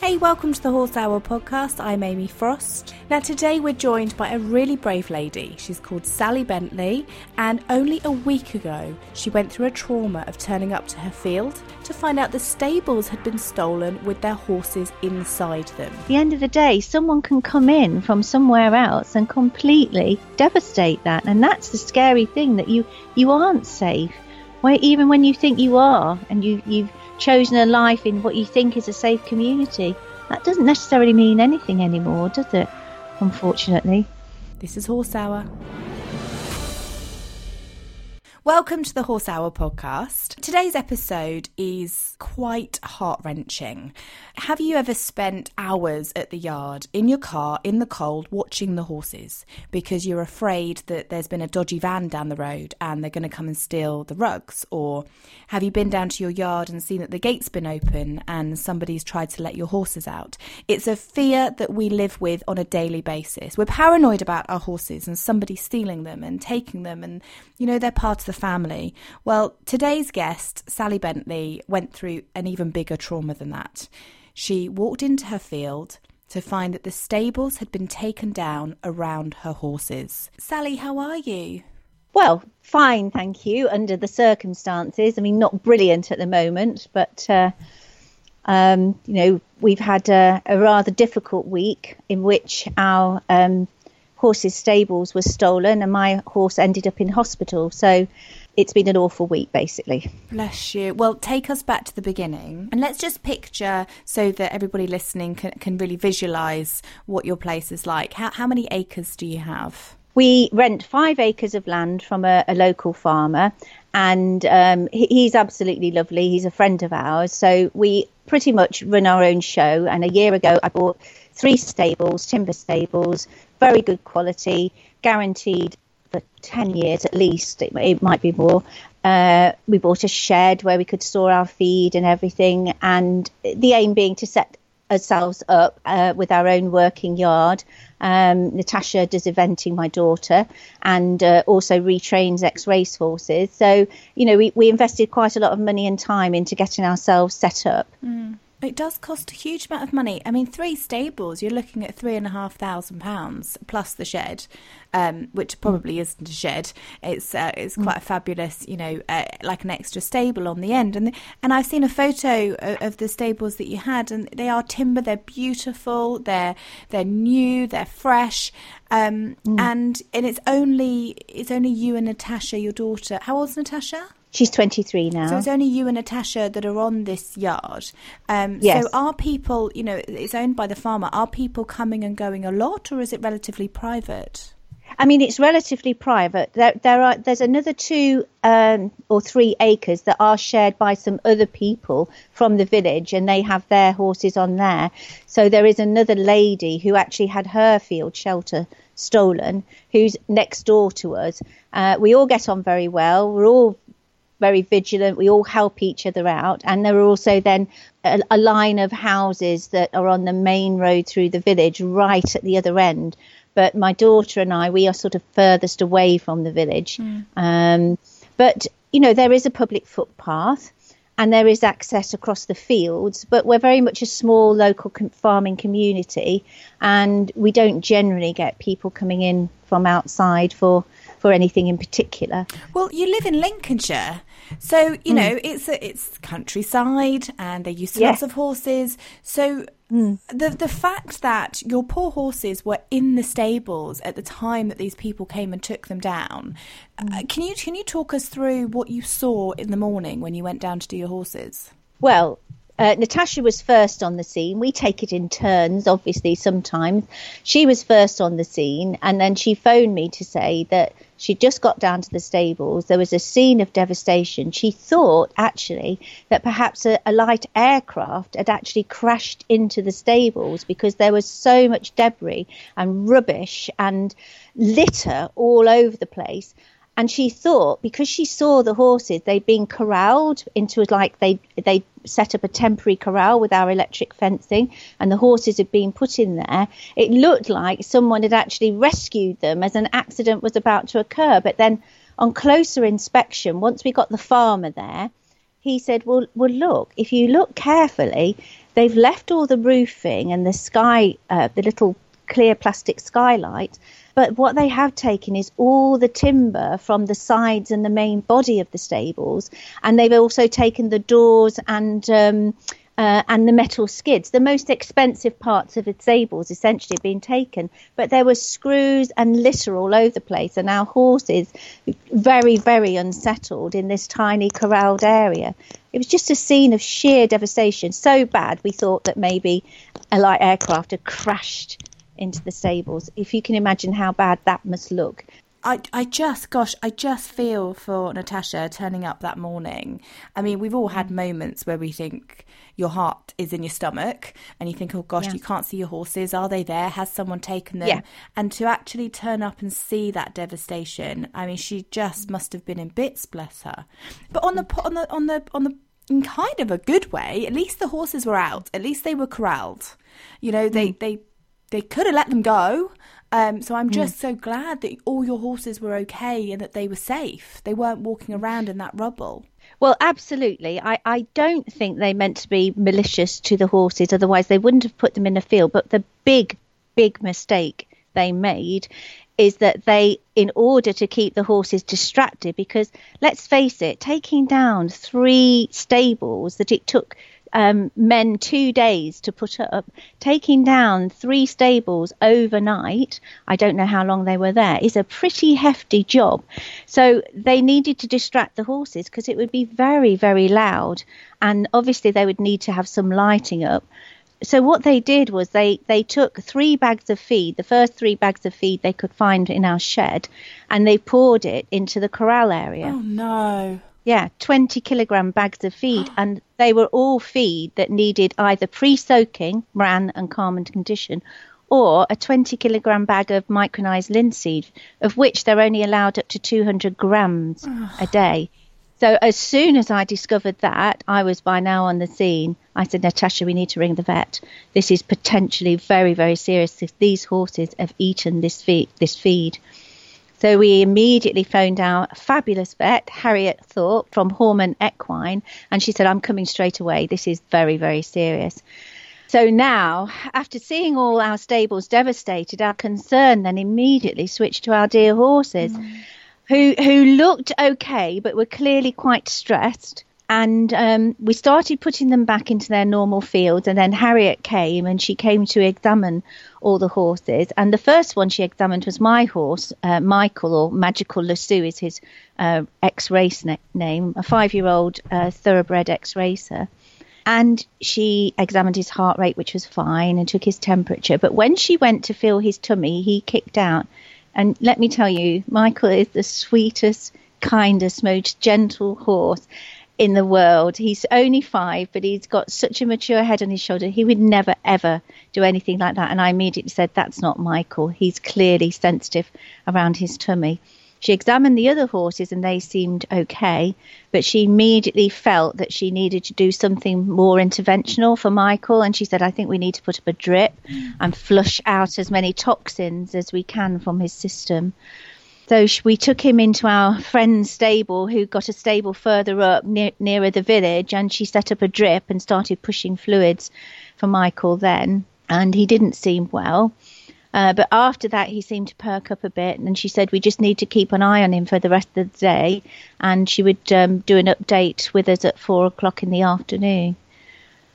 Hey, welcome to the Horse Hour podcast. I'm Amy Frost. Now, today we're joined by a really brave lady. She's called Sally Bentley, and only a week ago, she went through a trauma of turning up to her field to find out the stables had been stolen with their horses inside them. At the end of the day, someone can come in from somewhere else and completely devastate that, and that's the scary thing that you you aren't safe. Where even when you think you are, and you you've chosen a life in what you think is a safe community. That doesn't necessarily mean anything anymore, does it? Unfortunately. This is Horse Hour. Welcome to the Horse Hour podcast. Today's episode is quite heart wrenching. Have you ever spent hours at the yard in your car in the cold watching the horses because you're afraid that there's been a dodgy van down the road and they're going to come and steal the rugs? Or have you been down to your yard and seen that the gate's been open and somebody's tried to let your horses out? It's a fear that we live with on a daily basis. We're paranoid about our horses and somebody stealing them and taking them, and you know, they're part of the family. Well, today's guest, Sally Bentley, went through an even bigger trauma than that. She walked into her field to find that the stables had been taken down around her horses. Sally, how are you? Well, fine, thank you, under the circumstances. I mean, not brilliant at the moment, but, uh, um, you know, we've had a, a, rather difficult week in which our um, horse's stables were stolen and my horse ended up in hospital. So it's been an awful week, basically. Bless you. Well, take us back to the beginning and let's just picture so that everybody listening can, can really visualise what your place is like. How, how many acres do you have? We rent five acres of land from a, a local farmer, and um, he, he's absolutely lovely. He's a friend of ours. So we pretty much run our own show. And a year ago, I bought three stables, timber stables, very good quality, guaranteed for 10 years at least, it, it might be more. Uh, we bought a shed where we could store our feed and everything, and the aim being to set ourselves up uh, with our own working yard. Um, Natasha does eventing, my daughter, and uh, also retrains ex race horses. So, you know, we, we invested quite a lot of money and time into getting ourselves set up. Mm. It does cost a huge amount of money. I mean, three stables, you're looking at three and a half thousand pounds plus the shed, um, which probably mm. isn't a shed. It's uh, it's mm. quite a fabulous, you know, uh, like an extra stable on the end. And and I've seen a photo of, of, the stables that you had, and they are timber. They're beautiful. They're they're new. They're fresh. Um, mm. and and it's only it's only you and Natasha, your daughter. How old's Natasha? She's 23 now. So it's only you and Natasha that are on this yard. Um, yes. So are people, you know, it's owned by the farmer. Are people coming and going a lot, or is it relatively private? I mean, it's relatively private. There, there are there's another two um, or three acres that are shared by some other people from the village, and they have their horses on there. So there is another lady who actually had her field shelter stolen, who's next door to us. Uh, we all get on very well. We're all very vigilant. We all help each other out. And there are also then a, a, line of houses that are on the main road through the village, right at the other end. But my daughter and I, we are sort of furthest away from the village. Mm. Um, but, you know, there is a public footpath and there is access across the fields, but we're very much a small local com- farming community, and we don't generally get people coming in from outside for for anything in particular. Well, you live in Lincolnshire, so you mm. know it's a, it's countryside, and they use lots of horses. So mm. the the fact that your poor horses were in the stables at the time that these people came and took them down, mm. uh, can you can you talk us through what you saw in the morning when you went down to do your horses? Well, uh, Natasha was first on the scene. We take it in turns, obviously, sometimes. She was first on the scene, and then she phoned me to say that she just got down to the stables. There was a scene of devastation. She thought, actually, that perhaps a, a light aircraft had actually crashed into the stables because there was so much debris and rubbish and litter all over the place and she thought because she saw the horses they'd been corralled into like they they set up a temporary corral with our electric fencing and the horses had been put in there it looked like someone had actually rescued them as an accident was about to occur but then on closer inspection once we got the farmer there he said well well look if you look carefully they've left all the roofing and the sky, uh, the little clear plastic skylight. But what they have taken is all the timber from the sides and the main body of the stables, and they've also taken the doors and um, uh, and the metal skids. The most expensive parts of the stables essentially have been taken, but there were screws and litter all over the place, and our horses very, very unsettled in this tiny corralled area. It was just a scene of sheer devastation, so bad we thought that maybe a light aircraft had crashed into the stables. If you can imagine how bad that must look. I, I just, gosh, I just feel for Natasha turning up that morning. I mean, we've all had mm. moments where we think your heart is in your stomach and you think, oh gosh, yeah. you can't see your horses. Are they there? Has someone taken them? Yeah. And to actually turn up and see that devastation, I mean, she just mm. must have been in bits, bless her. But on the, mm. on the, on the, on the, in kind of a good way, at least the horses were out. At least they were corralled. You know, they, mm. they they could have let them go. Um, so I'm just mm. so glad that all your horses were okay and that they were safe. They weren't walking around in that rubble. Well, absolutely. I, I don't think they meant to be malicious to the horses, otherwise, they wouldn't have put them in a field. But the big, big mistake they made is that they, in order to keep the horses distracted, because let's face it, taking down three stables that it took um, men two days to put up, taking down three stables overnight. I don't know how long they were there. Is a pretty hefty job. So they needed to distract the horses because it would be very, very loud, and obviously they would need to have some lighting up. So what they did was they they took three bags of feed, the first three bags of feed they could find in our shed, and they poured it into the corral area. Oh no! Yeah, 20 kilogram bags of feed, and they were all feed that needed either pre soaking, bran and calm condition, or a 20 kilogram bag of micronized linseed, of which they're only allowed up to 200 grams a day. So as soon as I discovered that, I was by now on the scene. I said, Natasha, we need to ring the vet. This is potentially very, very serious. These horses have eaten this feed. This feed. So we immediately phoned our fabulous vet, Harriet Thorpe from Horman Equine, and she said, I'm coming straight away. This is very, very serious. So now, after seeing all our stables devastated, our concern then immediately switched to our dear horses, mm. who who looked okay but were clearly quite stressed and um, we started putting them back into their normal fields. And then Harriet came and she came to examine all the horses. And the first one she examined was my horse, uh, Michael, or Magical Lasso is his uh, ex race na- name, a five year old uh, thoroughbred ex racer. And she examined his heart rate, which was fine, and took his temperature. But when she went to feel his tummy, he kicked out. And let me tell you, Michael is the sweetest, kindest, most gentle horse in the world. He's only five, but he's got such a mature head on his shoulder. He would never, ever do anything like that. And I immediately said, That's not Michael. He's clearly sensitive around his tummy. She examined the other horses and they seemed okay, but she immediately felt that she needed to do something more interventional for Michael. And she said, I think we need to put up a drip and flush out as many toxins as we can from his system. So we took him into our friend's stable, who got a stable further up near, nearer the village, and she set up a drip and started pushing fluids for Michael then. And he didn't seem well. Uh, but after that, he seemed to perk up a bit, and she said we just need to keep an eye on him for the rest of the day, and she would um, do an update with us at four o'clock in the afternoon.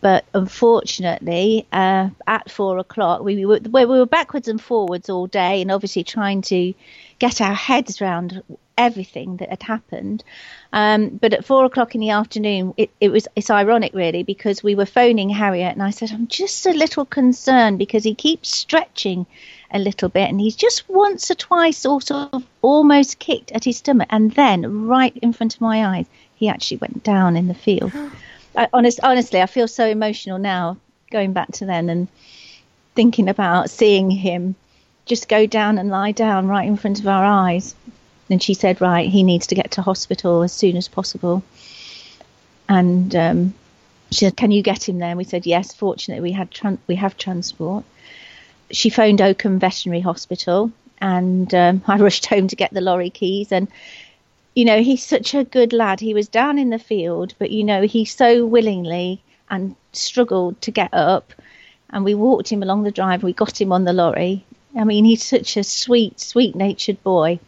But unfortunately, uh, at four o'clock, we, we, were, we were backwards and forwards all day, and obviously trying to get our heads around everything that had happened. Um, but at four o'clock in the afternoon, it, it, was it's ironic really because we were phoning Harriet and I said I'm just a little concerned because he keeps stretching a little bit and he's just once or twice sort of almost kicked at his stomach and then right in front of my eyes he actually went down in the field. I, honest, honestly, I feel so emotional now going back to then and thinking about seeing him just go down and lie down right in front of our eyes. And she said, right, he needs to get to hospital as soon as possible. And um, she said, can you get him there? And we said, yes. Fortunately, we had tran- we have transport. She phoned Oakham Veterinary Hospital, and um, I rushed home to get the lorry keys. And you know, he's such a good lad. He was down in the field, but you know, he so willingly and struggled to get up, and we walked him along the drive. We got him on the lorry. I mean, he's such a sweet, sweet-natured boy,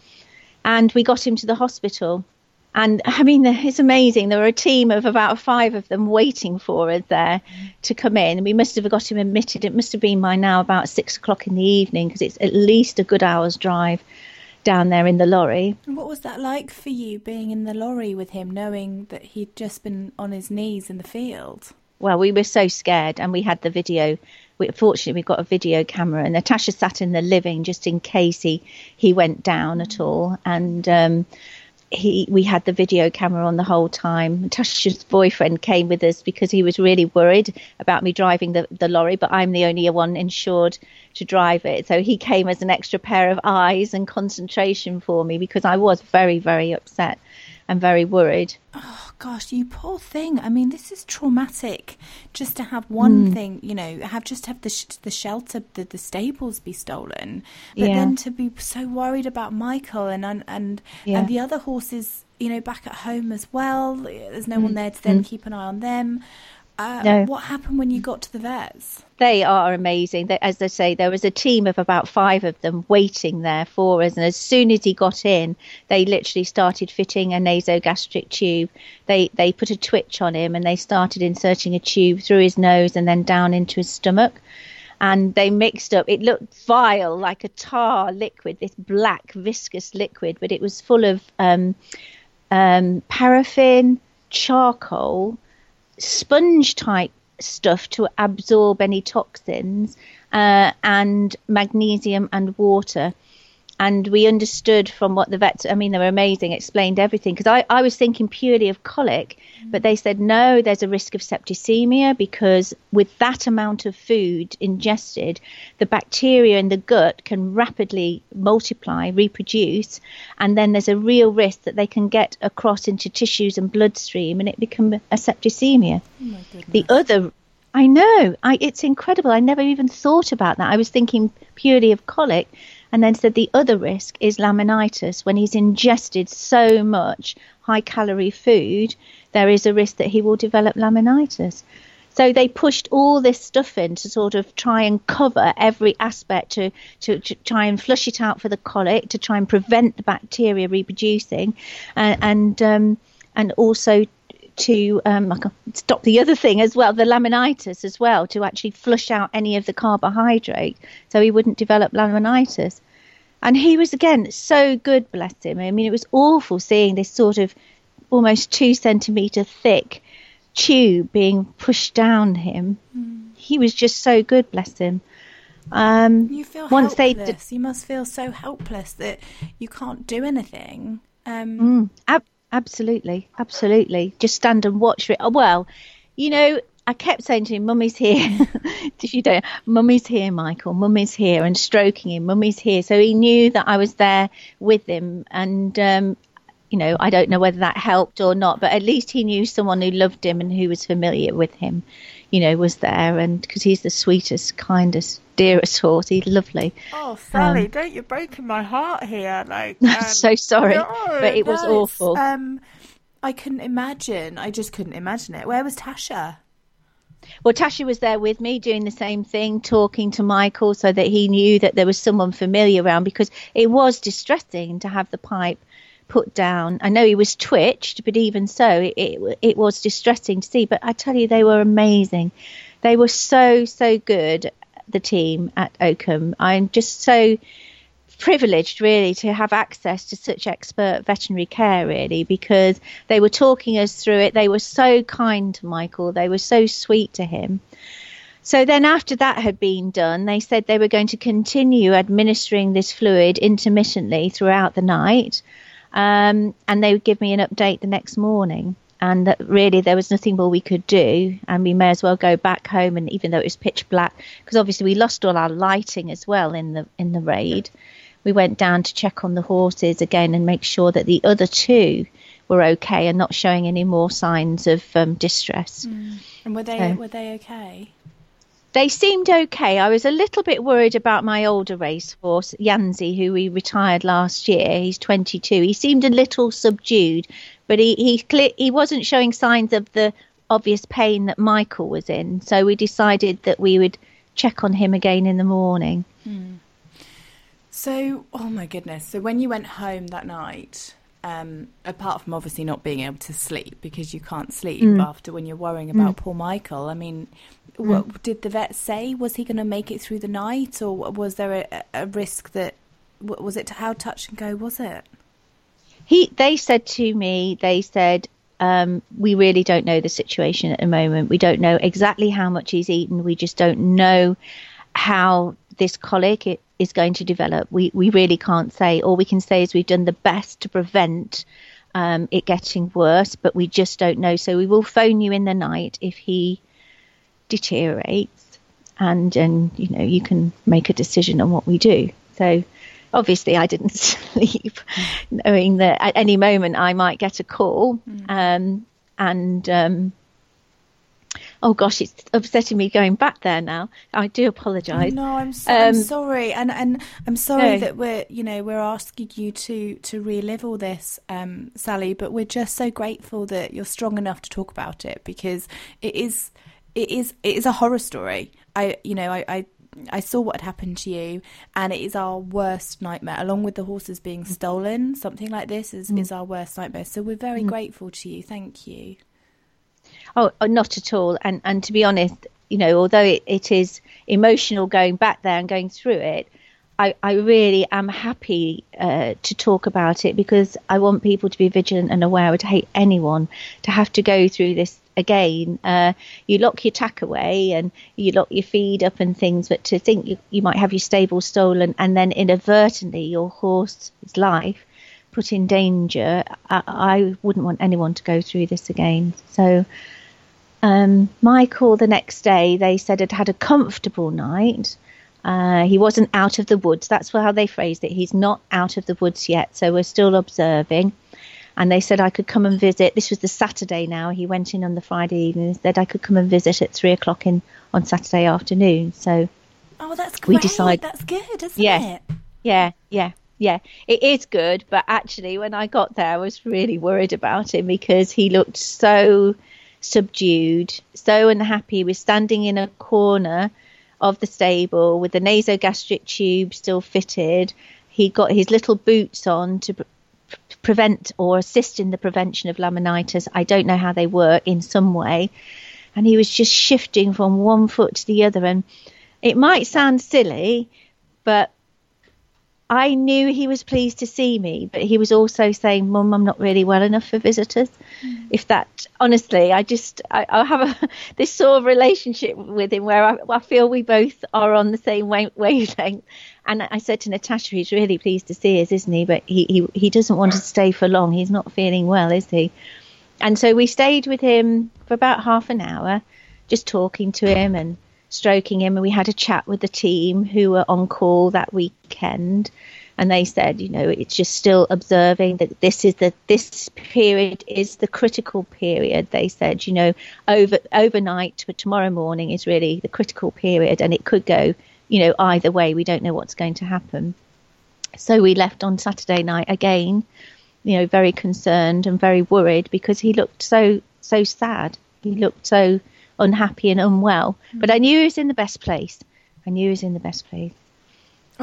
and we got him to the hospital. And I mean, it's amazing. There were a team of about five of them waiting for us there to come in. We must have got him admitted. It must have been by now about six o'clock in the evening because it's at least a good hour's drive down there in the lorry. What was that like for you being in the lorry with him, knowing that he'd just been on his knees in the field? Well, we were so scared, and we had the video. We, fortunately, we got a video camera, and Natasha sat in the living just in case he he went down at all. And um, he we had the video camera on the whole time. Tasha's boyfriend came with us because he was really worried about me driving the, the lorry, but I'm the only one insured to drive it. So he came as an extra pair of eyes and concentration for me because I was very, very upset and very worried. Oh gosh, you poor thing. I mean, this is traumatic. Just to have one mm. thing, you know, have just have the sh- the shelter, the, the stables be stolen, but yeah. then to be so worried about Michael and and and, yeah. and the other horses, you know, back at home as well. There's no mm. one there to then mm. keep an eye on them. Uh, no. What happened when you got to the vets? They are amazing. They, as I say, there was a team of about five of them waiting there for us. And as soon as he got in, they literally started fitting a nasogastric tube. They they put a twitch on him and they started inserting a tube through his nose and then down into his stomach. And they mixed up. It looked vile, like a tar liquid, this black viscous liquid, but it was full of um, um, paraffin, charcoal sponge type stuff to absorb any toxins uh, and magnesium and water. And we understood from what the vets, I mean, they were amazing, explained everything. Because I, I was thinking purely of colic, but mm. they said no, there's a risk of septicemia because with that amount of food ingested, the bacteria in the gut can rapidly multiply, reproduce, and then there's a real risk that they can get across into tissues and bloodstream and it become a septicemia. Oh the other I know. I, it's incredible. I never even thought about that. I was thinking purely of colic, and then said the other risk is laminitis. When he's ingested so much high calorie food, there is a risk that he will develop laminitis. So they pushed all this stuff in to sort of try and cover every aspect to, to, to try and flush it out for the colic, to try and prevent the bacteria reproducing, and and, um, and also to um, stop the other thing as well, the laminitis as well, to actually flush out any of the carbohydrate so he wouldn't develop laminitis. And he was again so good, bless him. I mean, it was awful seeing this sort of almost two centimeter thick tube being pushed down him. Mm. He was just so good, bless him. Um, you feel once helpless. They d- you must feel so helpless that you can't do anything. Um, mm, ab- absolutely, absolutely. Just stand and watch it. Oh, well, you know, I kept saying to him, "Mummy's here." you don't, "Mummy's here, Michael. Mummy's here," and stroking him, "Mummy's here." So he knew that I was there with him, and um, you know, I don't know whether that helped or not, but at least he knew someone who loved him and who was familiar with him, you know, was there, and because he's the sweetest, kindest, dearest horse, he's lovely. Oh, Sally, um, don't you're breaking my heart here. Like, um, I'm so sorry, no, but it no, was awful. Um, I couldn't imagine. I just couldn't imagine it. Where was Tasha? Well, Tasha was there with me doing the same thing, talking to Michael so that he knew that there was someone familiar around because it was distressing to have the pipe put down. I know he was twitched, but even so, it, it, was distressing to see. But I tell you, they were amazing. They were so, so good, the team at Oakham. I'm just so privileged really to have access to such expert veterinary care really because they were talking us through it they were so kind to michael they were so sweet to him so then after that had been done they said they were going to continue administering this fluid intermittently throughout the night um, and they would give me an update the next morning and that really there was nothing more we could do and we may as well go back home and even though it was pitch black because obviously we lost all our lighting as well in the in the raid we went down to check on the horses again and make sure that the other two were okay and not showing any more signs of um, distress. Mm. And were they so, were they okay? They seemed okay. I was a little bit worried about my older racehorse, Yanzi, who we retired last year. He's 22. He seemed a little subdued, but he he he wasn't showing signs of the obvious pain that Michael was in. So we decided that we would check on him again in the morning. Hmm. So, oh my goodness. So when you went home that night, um, apart from obviously not being able to sleep because you can't sleep mm. after when you're worrying about mm. poor Michael, I mean, mm. what did the vet say? Was he going to make it through the night, or was there a, a risk that was it? How touch and go was it? He, they said to me, they said, um, we really don't know the situation at the moment. We don't know exactly how much he's eaten. We just don't know how this colic it, is going to develop. We we really can't say. All we can say is we've done the best to prevent um, it getting worse, but we just don't know. So we will phone you in the night if he deteriorates, and and you know you can make a decision on what we do. So obviously I didn't sleep, knowing that at any moment I might get a call, mm. um, and um, oh gosh, it's upsetting me going back there now. I do apologise. No, I'm, so, um, I'm sorry, and and I'm sorry no. that we're you know we're asking you to to relive all this, um, Sally. But we're just so grateful that you're strong enough to talk about it because it is it is it is a horror story. I you know I. I I saw what had happened to you, and it is our worst nightmare. Along with the horses being stolen, something like this is, mm. is our worst nightmare. So we're very mm. grateful to you. Thank you. Oh, oh, not at all. And and to be honest, you know, although it, it is emotional going back there and going through it, I, I really am happy uh, to talk about it because I want people to be vigilant and aware. I would hate anyone to have to go through this again. Uh, you lock your tack away and you lock your feed up and things, but to think you, you might have your stable stolen and then inadvertently your horse's life put in danger, I, I wouldn't want anyone to go through this again. So um, Michael, the next day, they said had had a comfortable night. Uh, he wasn't out of the woods. That's how they phrased it. He's not out of the woods yet, so we're still observing. And they said I could come and visit. This was the Saturday now. He went in on the Friday evening. Said I could come and visit at three o'clock in on Saturday afternoon. So, oh, that's great. We decide that's good, isn't yeah, it? Yeah, yeah, yeah. It is good, but actually, when I got there, I was really worried about him because he looked so subdued, so unhappy. We're standing in a corner of the stable with the nasogastric tube still fitted. He got his little boots on to pre- prevent or assist in the prevention of laminitis. I don't know how they work in some way. And he was just shifting from one foot to the other. And it might sound silly, but I knew he was pleased to see me, but he was also saying, "Mum, I'm not really well enough for visitors." Mm. If that, honestly, I just I, I have a, this sort of relationship with him where I, I feel we both are on the same wavelength. And I said to Natasha, "He's really pleased to see us, isn't he? But he he he doesn't want to stay for long. He's not feeling well, is he?" And so we stayed with him for about half an hour, just talking to him and stroking him, and we had a chat with the team who were on call that weekend. And they said, you know, it's just still observing that this is the this period is the critical period. They said, you know, over overnight to tomorrow morning is really the critical period, and it could go, you know, either way. We don't know what's going to happen. So we left on Saturday night again, you know, very concerned and very worried because he looked so so sad. He looked so unhappy and unwell. Mm. But I knew he was in the best place. I knew he was in the best place.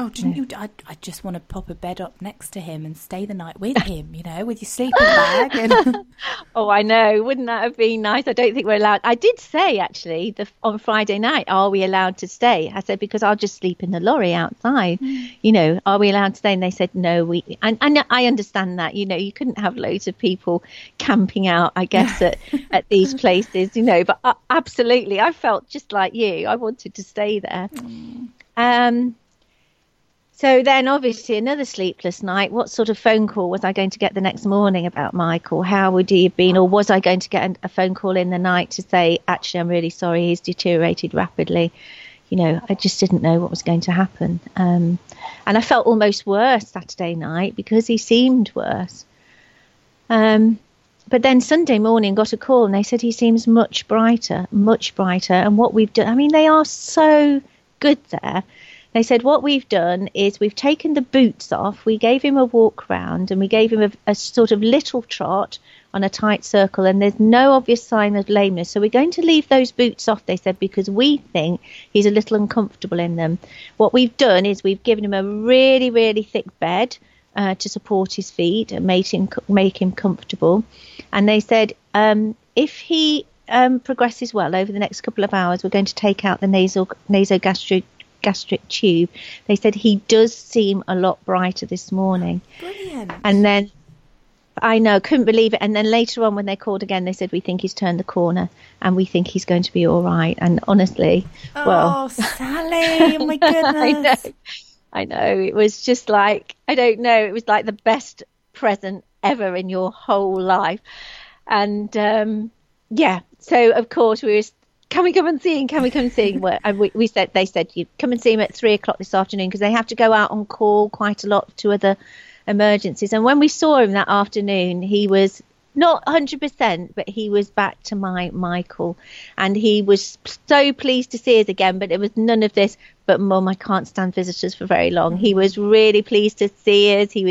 Oh, didn't you? I, I just want to pop a bed up next to him and stay the night with him, you know, with your sleeping bag. And... oh, I know. Wouldn't that have been nice? I don't think we're allowed. I did say, actually, the, on Friday night, are we allowed to stay? I said, because I'll just sleep in the lorry outside. Mm. You know, are we allowed to stay? And they said, no, we. And, and I understand that. You know, you couldn't have loads of people camping out, I guess, at, at these places, you know, but uh, absolutely, I felt just like you. I wanted to stay there. Mm. Um, so then, obviously, another sleepless night. What sort of phone call was I going to get the next morning about Michael? How would he have been? Or was I going to get a phone call in the night to say, actually, I'm really sorry, he's deteriorated rapidly? You know, I just didn't know what was going to happen. Um, and I felt almost worse Saturday night because he seemed worse. Um, but then Sunday morning got a call and they said he seems much brighter, much brighter. And what we've done, I mean, they are so good there they said what we've done is we've taken the boots off, we gave him a walk round, and we gave him a, a sort of little trot on a tight circle, and there's no obvious sign of lameness. So we're going to leave those boots off, they said, because we think he's a little uncomfortable in them. What we've done is we've given him a really, really thick bed. Uh, to support his feet and make him make him comfortable, and they said um, if he um, progresses well over the next couple of hours, we're going to take out the nasal nasogastric gastric tube. They said he does seem a lot brighter this morning. Brilliant. And then I know, couldn't believe it. And then later on, when they called again, they said we think he's turned the corner and we think he's going to be all right. And honestly, oh, well, Sally, oh my goodness. I know. I know. It was just like I don't know. It was like the best present ever in your whole life. And um, yeah, so of course we were can we come and see him? Can we come and see him? And uh, we, we said they said you come and see him at three o'clock this afternoon because they have to go out on call quite a lot to other emergencies. And when we saw him that afternoon, he was not 100%, but he was back to my Michael. And he was so pleased to see us again, but it was none of this, but mum, I can't stand visitors for very long. He was really pleased to see us. He